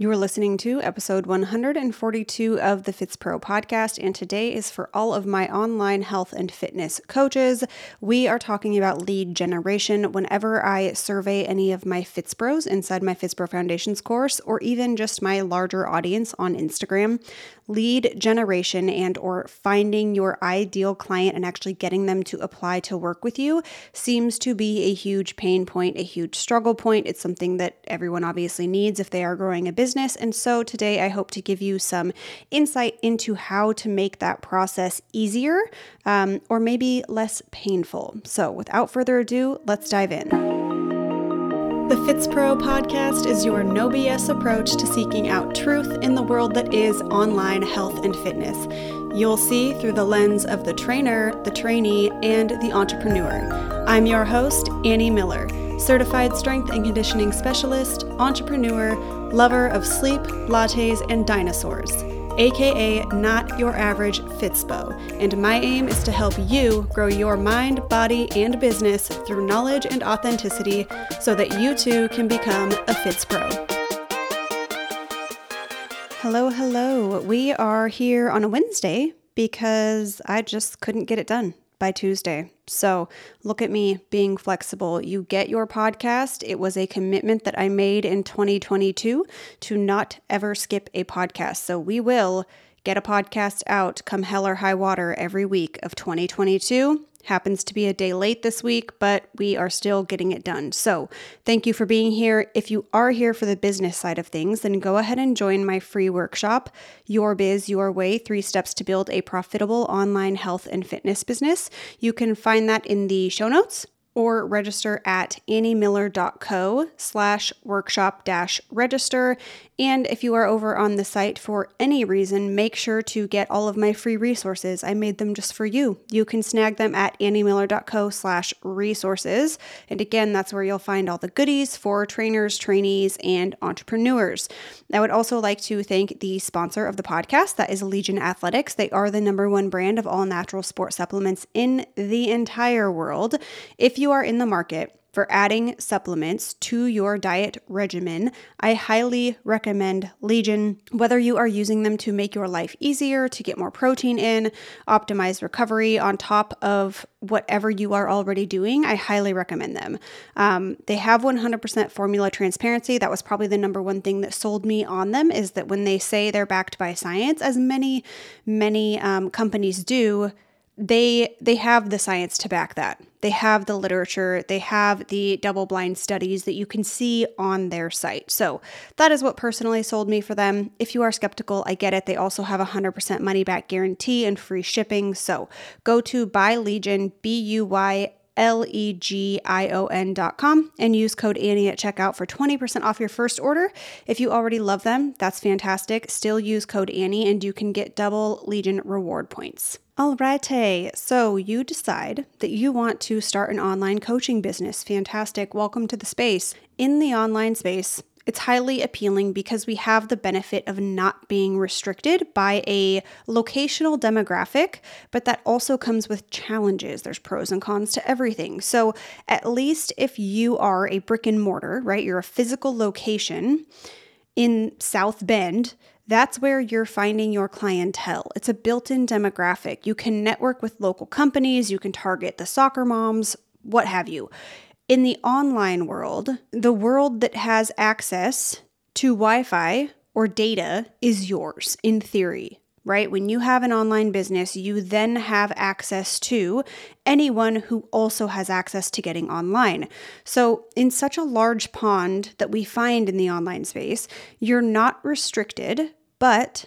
You are listening to episode 142 of the FitsPro podcast, and today is for all of my online health and fitness coaches. We are talking about lead generation whenever I survey any of my FitsPros inside my FitsPro Foundations course, or even just my larger audience on Instagram. Lead generation and or finding your ideal client and actually getting them to apply to work with you seems to be a huge pain point, a huge struggle point. It's something that everyone obviously needs if they are growing a business. And so today I hope to give you some insight into how to make that process easier um, or maybe less painful. So without further ado, let's dive in. The FitsPro podcast is your no BS approach to seeking out truth in the world that is online health and fitness. You'll see through the lens of the trainer, the trainee, and the entrepreneur. I'm your host, Annie Miller certified strength and conditioning specialist, entrepreneur, lover of sleep, lattes, and dinosaurs, aka not your average Fitspo. And my aim is to help you grow your mind, body, and business through knowledge and authenticity so that you too can become a Fitspro. Hello, hello. We are here on a Wednesday because I just couldn't get it done by Tuesday. So look at me being flexible. You get your podcast. It was a commitment that I made in 2022 to not ever skip a podcast. So we will get a podcast out come hell or high water every week of 2022. Happens to be a day late this week, but we are still getting it done. So, thank you for being here. If you are here for the business side of things, then go ahead and join my free workshop, Your Biz, Your Way Three Steps to Build a Profitable Online Health and Fitness Business. You can find that in the show notes or register at anniemiller.co slash workshop dash register. And if you are over on the site for any reason, make sure to get all of my free resources. I made them just for you. You can snag them at anniemiller.co slash resources. And again, that's where you'll find all the goodies for trainers, trainees, and entrepreneurs. I would also like to thank the sponsor of the podcast, that is Legion Athletics. They are the number one brand of all natural sport supplements in the entire world. If you are in the market, for adding supplements to your diet regimen, I highly recommend Legion. Whether you are using them to make your life easier, to get more protein in, optimize recovery on top of whatever you are already doing, I highly recommend them. Um, they have 100% formula transparency. That was probably the number one thing that sold me on them is that when they say they're backed by science, as many, many um, companies do, they they have the science to back that. They have the literature, they have the double blind studies that you can see on their site. So, that is what personally sold me for them. If you are skeptical, I get it. They also have a 100% money back guarantee and free shipping. So, go to buy Legion B U Y L E G I O N dot com and use code Annie at checkout for 20% off your first order. If you already love them, that's fantastic. Still use code Annie and you can get double Legion reward points. Alrighty, so you decide that you want to start an online coaching business. Fantastic. Welcome to the space. In the online space, it's highly appealing because we have the benefit of not being restricted by a locational demographic, but that also comes with challenges. There's pros and cons to everything. So, at least if you are a brick and mortar, right, you're a physical location in South Bend, that's where you're finding your clientele. It's a built in demographic. You can network with local companies, you can target the soccer moms, what have you. In the online world, the world that has access to Wi Fi or data is yours in theory, right? When you have an online business, you then have access to anyone who also has access to getting online. So, in such a large pond that we find in the online space, you're not restricted, but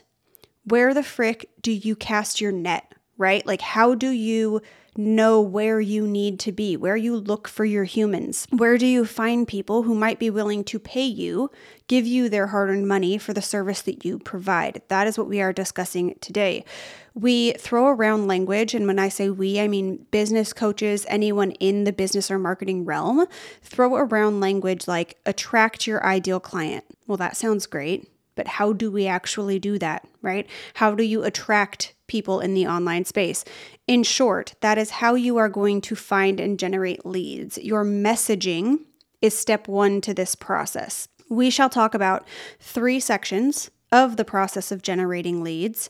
where the frick do you cast your net, right? Like, how do you know where you need to be, where you look for your humans. Where do you find people who might be willing to pay you, give you their hard earned money for the service that you provide? That is what we are discussing today. We throw around language, and when I say we, I mean business coaches, anyone in the business or marketing realm, throw around language like attract your ideal client. Well, that sounds great. But how do we actually do that, right? How do you attract people in the online space? In short, that is how you are going to find and generate leads. Your messaging is step one to this process. we shall talk about three sections of the process of generating leads,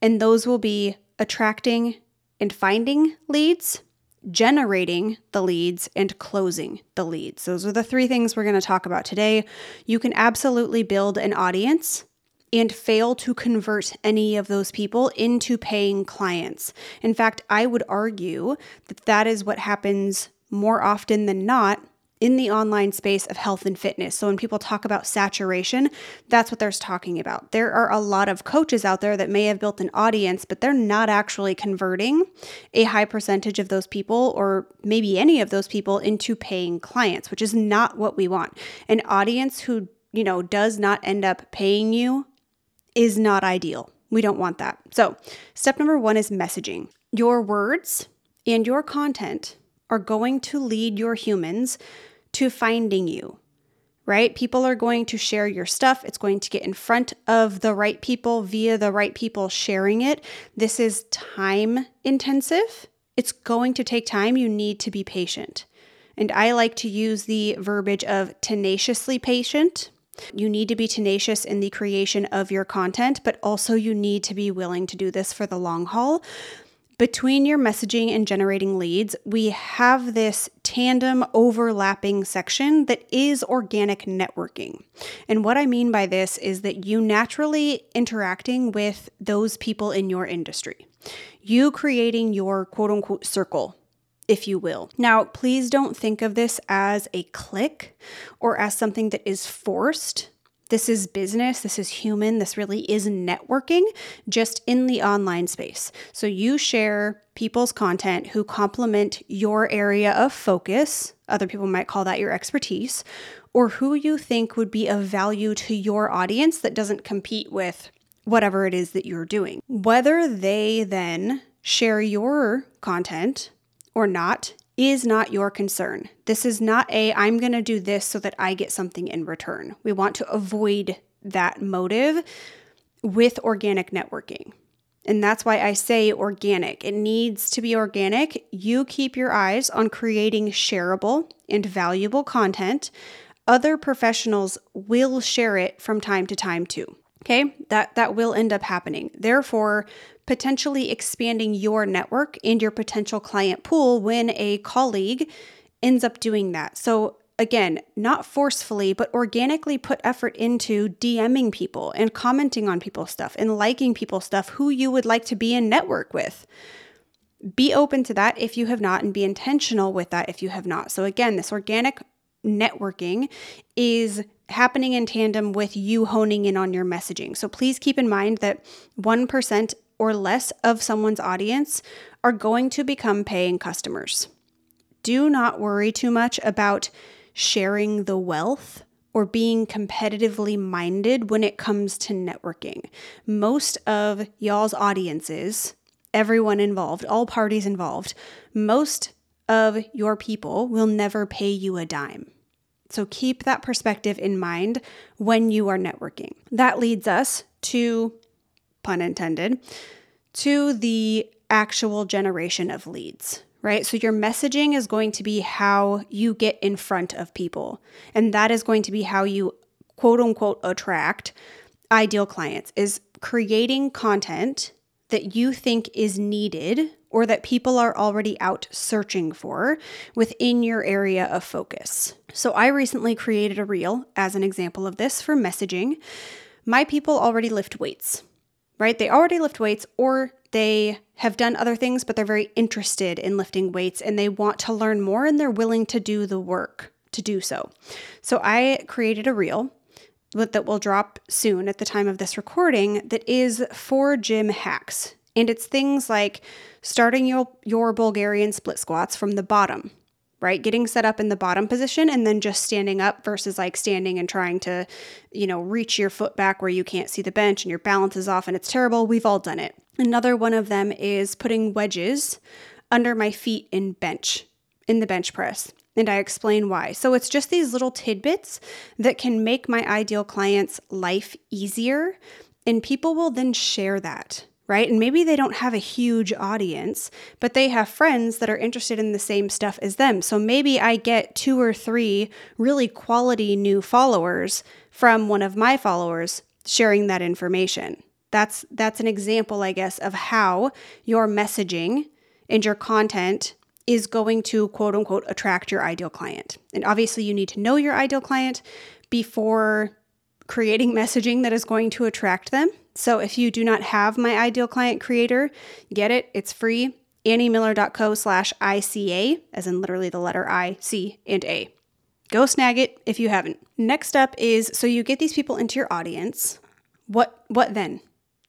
and those will be attracting and finding leads, generating the leads, and closing the leads. Those are the three things we're going to talk about today. You can absolutely build an audience and fail to convert any of those people into paying clients. In fact, I would argue that that is what happens more often than not in the online space of health and fitness. So when people talk about saturation, that's what they're talking about. There are a lot of coaches out there that may have built an audience, but they're not actually converting a high percentage of those people or maybe any of those people into paying clients, which is not what we want. An audience who, you know, does not end up paying you is not ideal. We don't want that. So, step number 1 is messaging. Your words and your content are going to lead your humans to finding you, right? People are going to share your stuff. It's going to get in front of the right people via the right people sharing it. This is time intensive. It's going to take time. You need to be patient. And I like to use the verbiage of tenaciously patient. You need to be tenacious in the creation of your content, but also you need to be willing to do this for the long haul between your messaging and generating leads, we have this tandem overlapping section that is organic networking. And what I mean by this is that you naturally interacting with those people in your industry, you creating your quote unquote circle if you will. Now, please don't think of this as a clique or as something that is forced. This is business, this is human, this really is networking just in the online space. So you share people's content who complement your area of focus. Other people might call that your expertise, or who you think would be of value to your audience that doesn't compete with whatever it is that you're doing. Whether they then share your content or not is not your concern. This is not a, I'm going to do this so that I get something in return. We want to avoid that motive with organic networking. And that's why I say organic. It needs to be organic. You keep your eyes on creating shareable and valuable content. Other professionals will share it from time to time too. Okay? That that will end up happening. Therefore, potentially expanding your network and your potential client pool when a colleague ends up doing that. So, again, not forcefully, but organically put effort into DMing people and commenting on people's stuff and liking people's stuff who you would like to be in network with. Be open to that if you have not, and be intentional with that if you have not. So, again, this organic networking is happening in tandem with you honing in on your messaging. So, please keep in mind that 1% or less of someone's audience are going to become paying customers. Do not worry too much about sharing the wealth or being competitively minded when it comes to networking. Most of y'all's audiences, everyone involved, all parties involved, most of your people will never pay you a dime. So keep that perspective in mind when you are networking. That leads us to pun intended, to the actual generation of leads, right? So your messaging is going to be how you get in front of people. And that is going to be how you quote unquote attract ideal clients is creating content that you think is needed or that people are already out searching for within your area of focus. So I recently created a reel as an example of this for messaging. My people already lift weights right? They already lift weights or they have done other things, but they're very interested in lifting weights and they want to learn more and they're willing to do the work to do so. So I created a reel that will drop soon at the time of this recording that is for gym hacks. And it's things like starting your, your Bulgarian split squats from the bottom, right? Getting set up in the bottom position and then just standing up versus like standing and trying to, you know, reach your foot back where you can't see the bench and your balance is off and it's terrible. We've all done it. Another one of them is putting wedges under my feet in bench, in the bench press. And I explain why. So it's just these little tidbits that can make my ideal client's life easier. And people will then share that right? And maybe they don't have a huge audience, but they have friends that are interested in the same stuff as them. So maybe I get two or three really quality new followers from one of my followers sharing that information. That's that's an example, I guess, of how your messaging and your content is going to quote unquote attract your ideal client. And obviously you need to know your ideal client before creating messaging that is going to attract them. So if you do not have my ideal client creator, get it. It's free. AnnieMiller.co slash ICA, as in literally the letter I, C, and A. Go snag it if you haven't. Next up is so you get these people into your audience. What what then?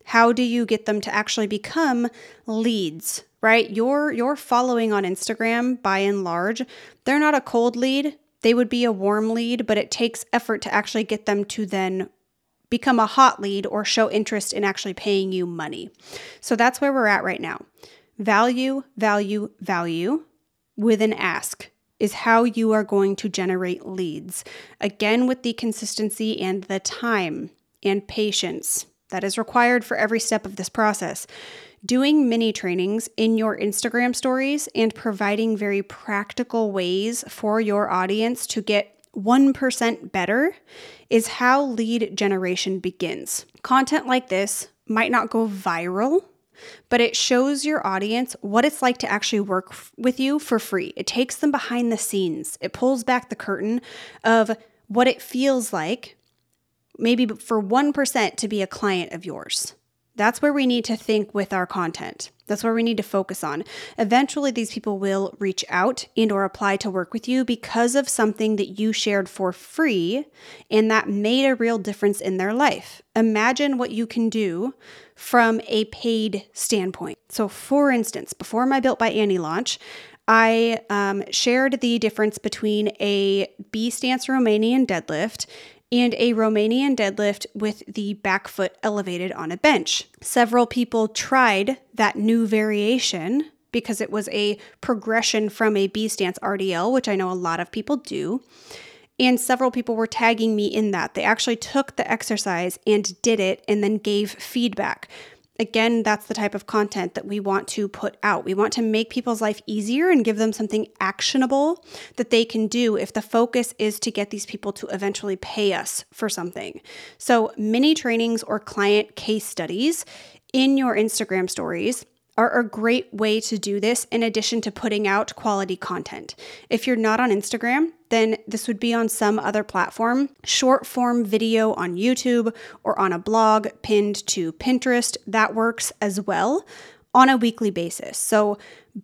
How do you get them to actually become leads, right? Your your following on Instagram by and large, they're not a cold lead. They would be a warm lead, but it takes effort to actually get them to then become a hot lead or show interest in actually paying you money. So that's where we're at right now. Value, value, value with an ask is how you are going to generate leads. Again, with the consistency and the time and patience that is required for every step of this process. Doing mini trainings in your Instagram stories and providing very practical ways for your audience to get 1% better is how lead generation begins. Content like this might not go viral, but it shows your audience what it's like to actually work f- with you for free. It takes them behind the scenes, it pulls back the curtain of what it feels like, maybe for 1% to be a client of yours. That's where we need to think with our content. That's where we need to focus on. Eventually these people will reach out and or apply to work with you because of something that you shared for free and that made a real difference in their life. Imagine what you can do from a paid standpoint. So for instance, before my Built by Annie launch, I um, shared the difference between a B stance Romanian deadlift and a Romanian deadlift with the back foot elevated on a bench. Several people tried that new variation because it was a progression from a B stance RDL, which I know a lot of people do. And several people were tagging me in that. They actually took the exercise and did it and then gave feedback again, that's the type of content that we want to put out. We want to make people's life easier and give them something actionable that they can do if the focus is to get these people to eventually pay us for something. So, mini trainings or client case studies in your Instagram stories are a great way to do this in addition to putting out quality content. If you're not on Instagram, then this would be on some other platform. Short form video on YouTube or on a blog pinned to Pinterest, that works as well on a weekly basis. So,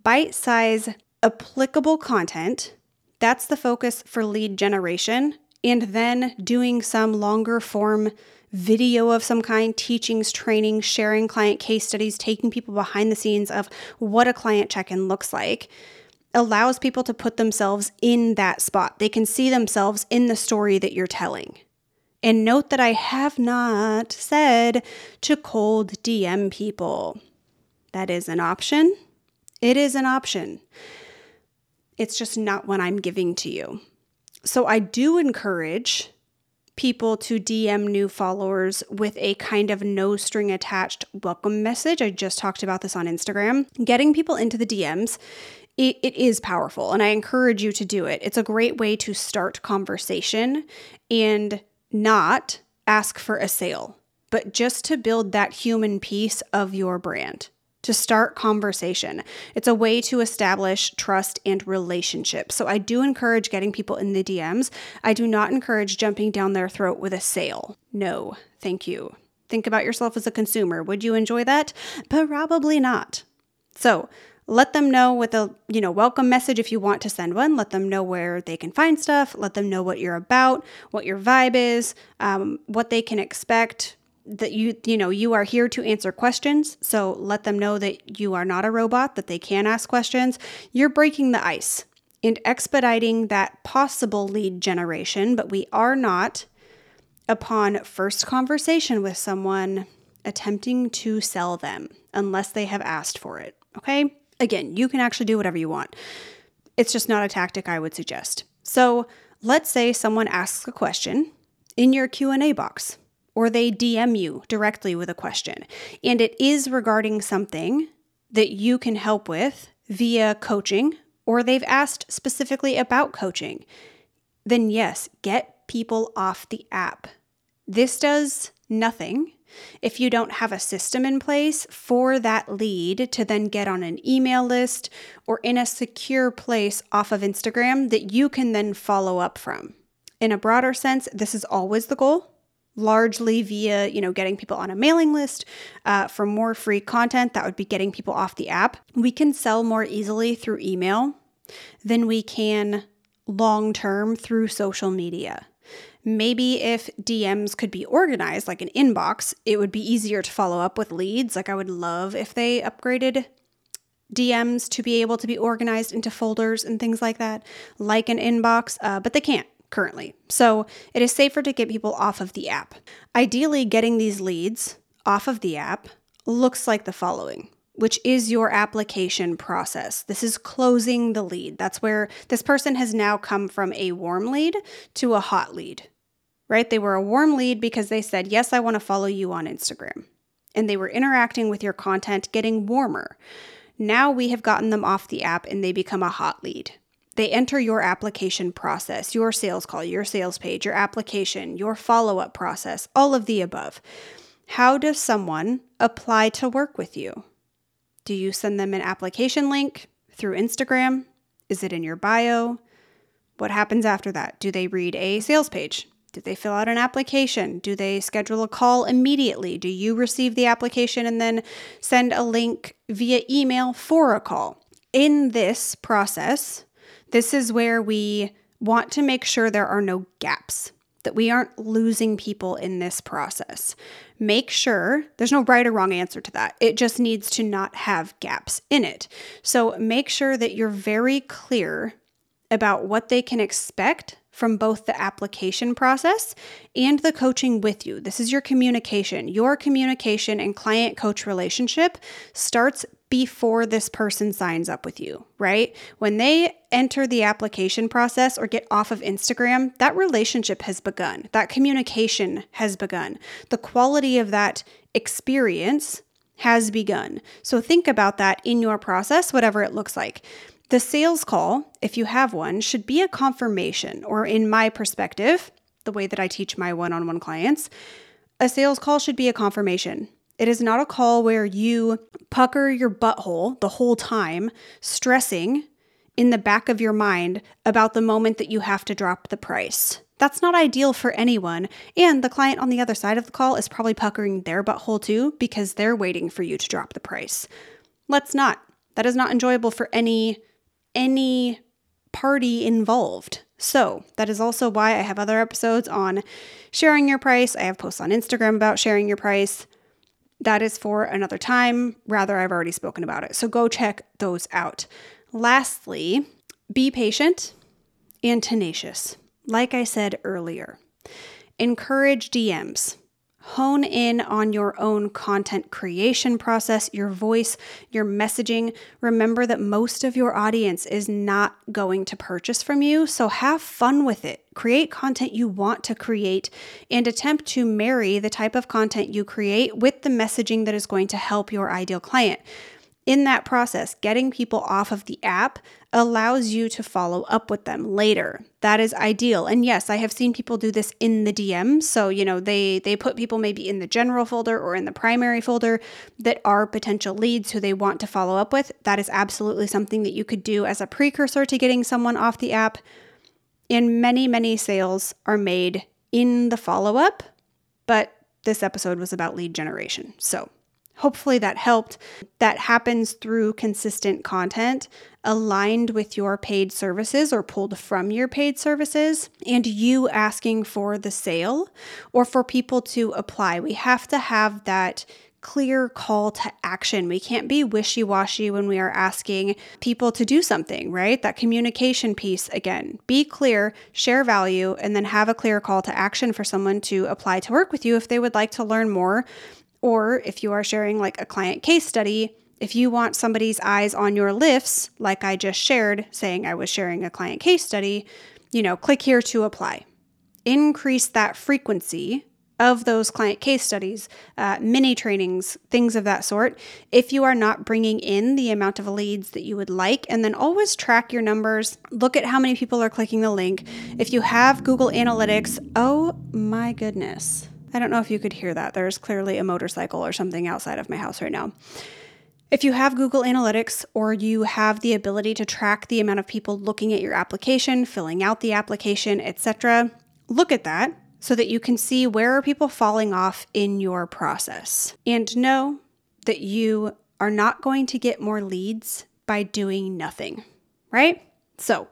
bite size, applicable content, that's the focus for lead generation. And then doing some longer form video of some kind, teachings, training, sharing client case studies, taking people behind the scenes of what a client check in looks like, allows people to put themselves in that spot. They can see themselves in the story that you're telling. And note that I have not said to cold DM people. That is an option. It is an option. It's just not one I'm giving to you. So I do encourage people to DM new followers with a kind of no string attached welcome message. I just talked about this on Instagram. Getting people into the DMs it, it is powerful and I encourage you to do it. It's a great way to start conversation and not ask for a sale, but just to build that human piece of your brand to start conversation. It's a way to establish trust and relationship. So I do encourage getting people in the DMs. I do not encourage jumping down their throat with a sale. No, thank you. Think about yourself as a consumer. Would you enjoy that? Probably not. So, let them know with a you know welcome message if you want to send one let them know where they can find stuff let them know what you're about what your vibe is um, what they can expect that you you know you are here to answer questions. So let them know that you are not a robot that they can ask questions. You're breaking the ice and expediting that possible lead generation. But we are not upon first conversation with someone attempting to sell them unless they have asked for it. Okay? Again you can actually do whatever you want. It's just not a tactic i would suggest. So let's say someone asks a question in your q&a box or they DM you directly with a question, and it is regarding something that you can help with via coaching, or they've asked specifically about coaching, then yes, get people off the app. This does nothing if you don't have a system in place for that lead to then get on an email list or in a secure place off of Instagram that you can then follow up from. In a broader sense, this is always the goal largely via you know getting people on a mailing list uh, for more free content that would be getting people off the app. We can sell more easily through email than we can long term through social media. Maybe if DMs could be organized like an inbox, it would be easier to follow up with leads. Like I would love if they upgraded DMs to be able to be organized into folders and things like that, like an inbox, uh, but they can't currently. So it is safer to get people off of the app. Ideally, getting these leads off of the app looks like the following which is your application process. This is closing the lead. That's where this person has now come from a warm lead to a hot lead right? They were a warm lead because they said, Yes, I want to follow you on Instagram. And they were interacting with your content, getting warmer. Now we have gotten them off the app and they become a hot lead. They enter your application process, your sales call, your sales page, your application, your follow up process, all of the above. How does someone apply to work with you? Do you send them an application link through Instagram? Is it in your bio? What happens after that? Do they read a sales page? Do they fill out an application? Do they schedule a call immediately? Do you receive the application and then send a link via email for a call? In this process, this is where we want to make sure there are no gaps, that we aren't losing people in this process. Make sure there's no right or wrong answer to that. It just needs to not have gaps in it. So make sure that you're very clear about what they can expect from both the application process and the coaching with you. This is your communication. Your communication and client coach relationship starts before this person signs up with you, right? When they enter the application process or get off of Instagram, that relationship has begun. That communication has begun. The quality of that experience has begun. So think about that in your process, whatever it looks like. The sales call, if you have one, should be a confirmation, or in my perspective, the way that I teach my one on one clients, a sales call should be a confirmation. It is not a call where you pucker your butthole the whole time, stressing in the back of your mind about the moment that you have to drop the price. That's not ideal for anyone. And the client on the other side of the call is probably puckering their butthole too because they're waiting for you to drop the price. Let's not. That is not enjoyable for any any party involved. So, that is also why I have other episodes on sharing your price. I have posts on Instagram about sharing your price. That is for another time. Rather, I've already spoken about it. So, go check those out. Lastly, be patient and tenacious. Like I said earlier, encourage DMs. Hone in on your own content creation process, your voice, your messaging. Remember that most of your audience is not going to purchase from you, so have fun with it. Create content you want to create and attempt to marry the type of content you create with the messaging that is going to help your ideal client in that process, getting people off of the app allows you to follow up with them later. That is ideal. And yes, I have seen people do this in the DM. So, you know, they they put people maybe in the general folder or in the primary folder that are potential leads who they want to follow up with. That is absolutely something that you could do as a precursor to getting someone off the app. And many, many sales are made in the follow-up, but this episode was about lead generation. So, Hopefully that helped. That happens through consistent content aligned with your paid services or pulled from your paid services and you asking for the sale or for people to apply. We have to have that clear call to action. We can't be wishy washy when we are asking people to do something, right? That communication piece again. Be clear, share value, and then have a clear call to action for someone to apply to work with you if they would like to learn more or if you are sharing like a client case study, if you want somebody's eyes on your lifts, like I just shared, saying I was sharing a client case study, you know, click here to apply. Increase that frequency of those client case studies, uh, mini trainings, things of that sort, if you are not bringing in the amount of leads that you would like. And then always track your numbers, look at how many people are clicking the link. If you have Google Analytics, oh my goodness. I don't know if you could hear that. There's clearly a motorcycle or something outside of my house right now. If you have Google Analytics or you have the ability to track the amount of people looking at your application, filling out the application, etc., look at that so that you can see where are people falling off in your process. And know that you are not going to get more leads by doing nothing, right? So,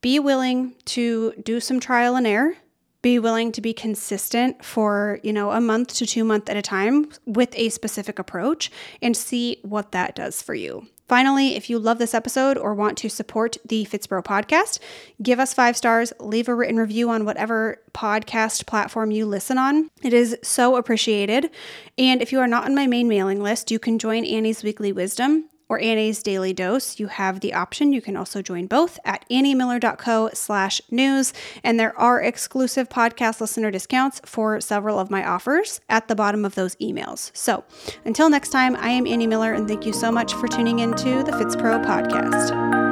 be willing to do some trial and error. Be willing to be consistent for, you know, a month to 2 month at a time with a specific approach and see what that does for you. Finally, if you love this episode or want to support the Fitspro podcast, give us five stars, leave a written review on whatever podcast platform you listen on. It is so appreciated. And if you are not on my main mailing list, you can join Annie's Weekly Wisdom or Annie's Daily Dose, you have the option. You can also join both at anniemiller.co slash news. And there are exclusive podcast listener discounts for several of my offers at the bottom of those emails. So until next time, I am Annie Miller, and thank you so much for tuning into the FitsPro podcast.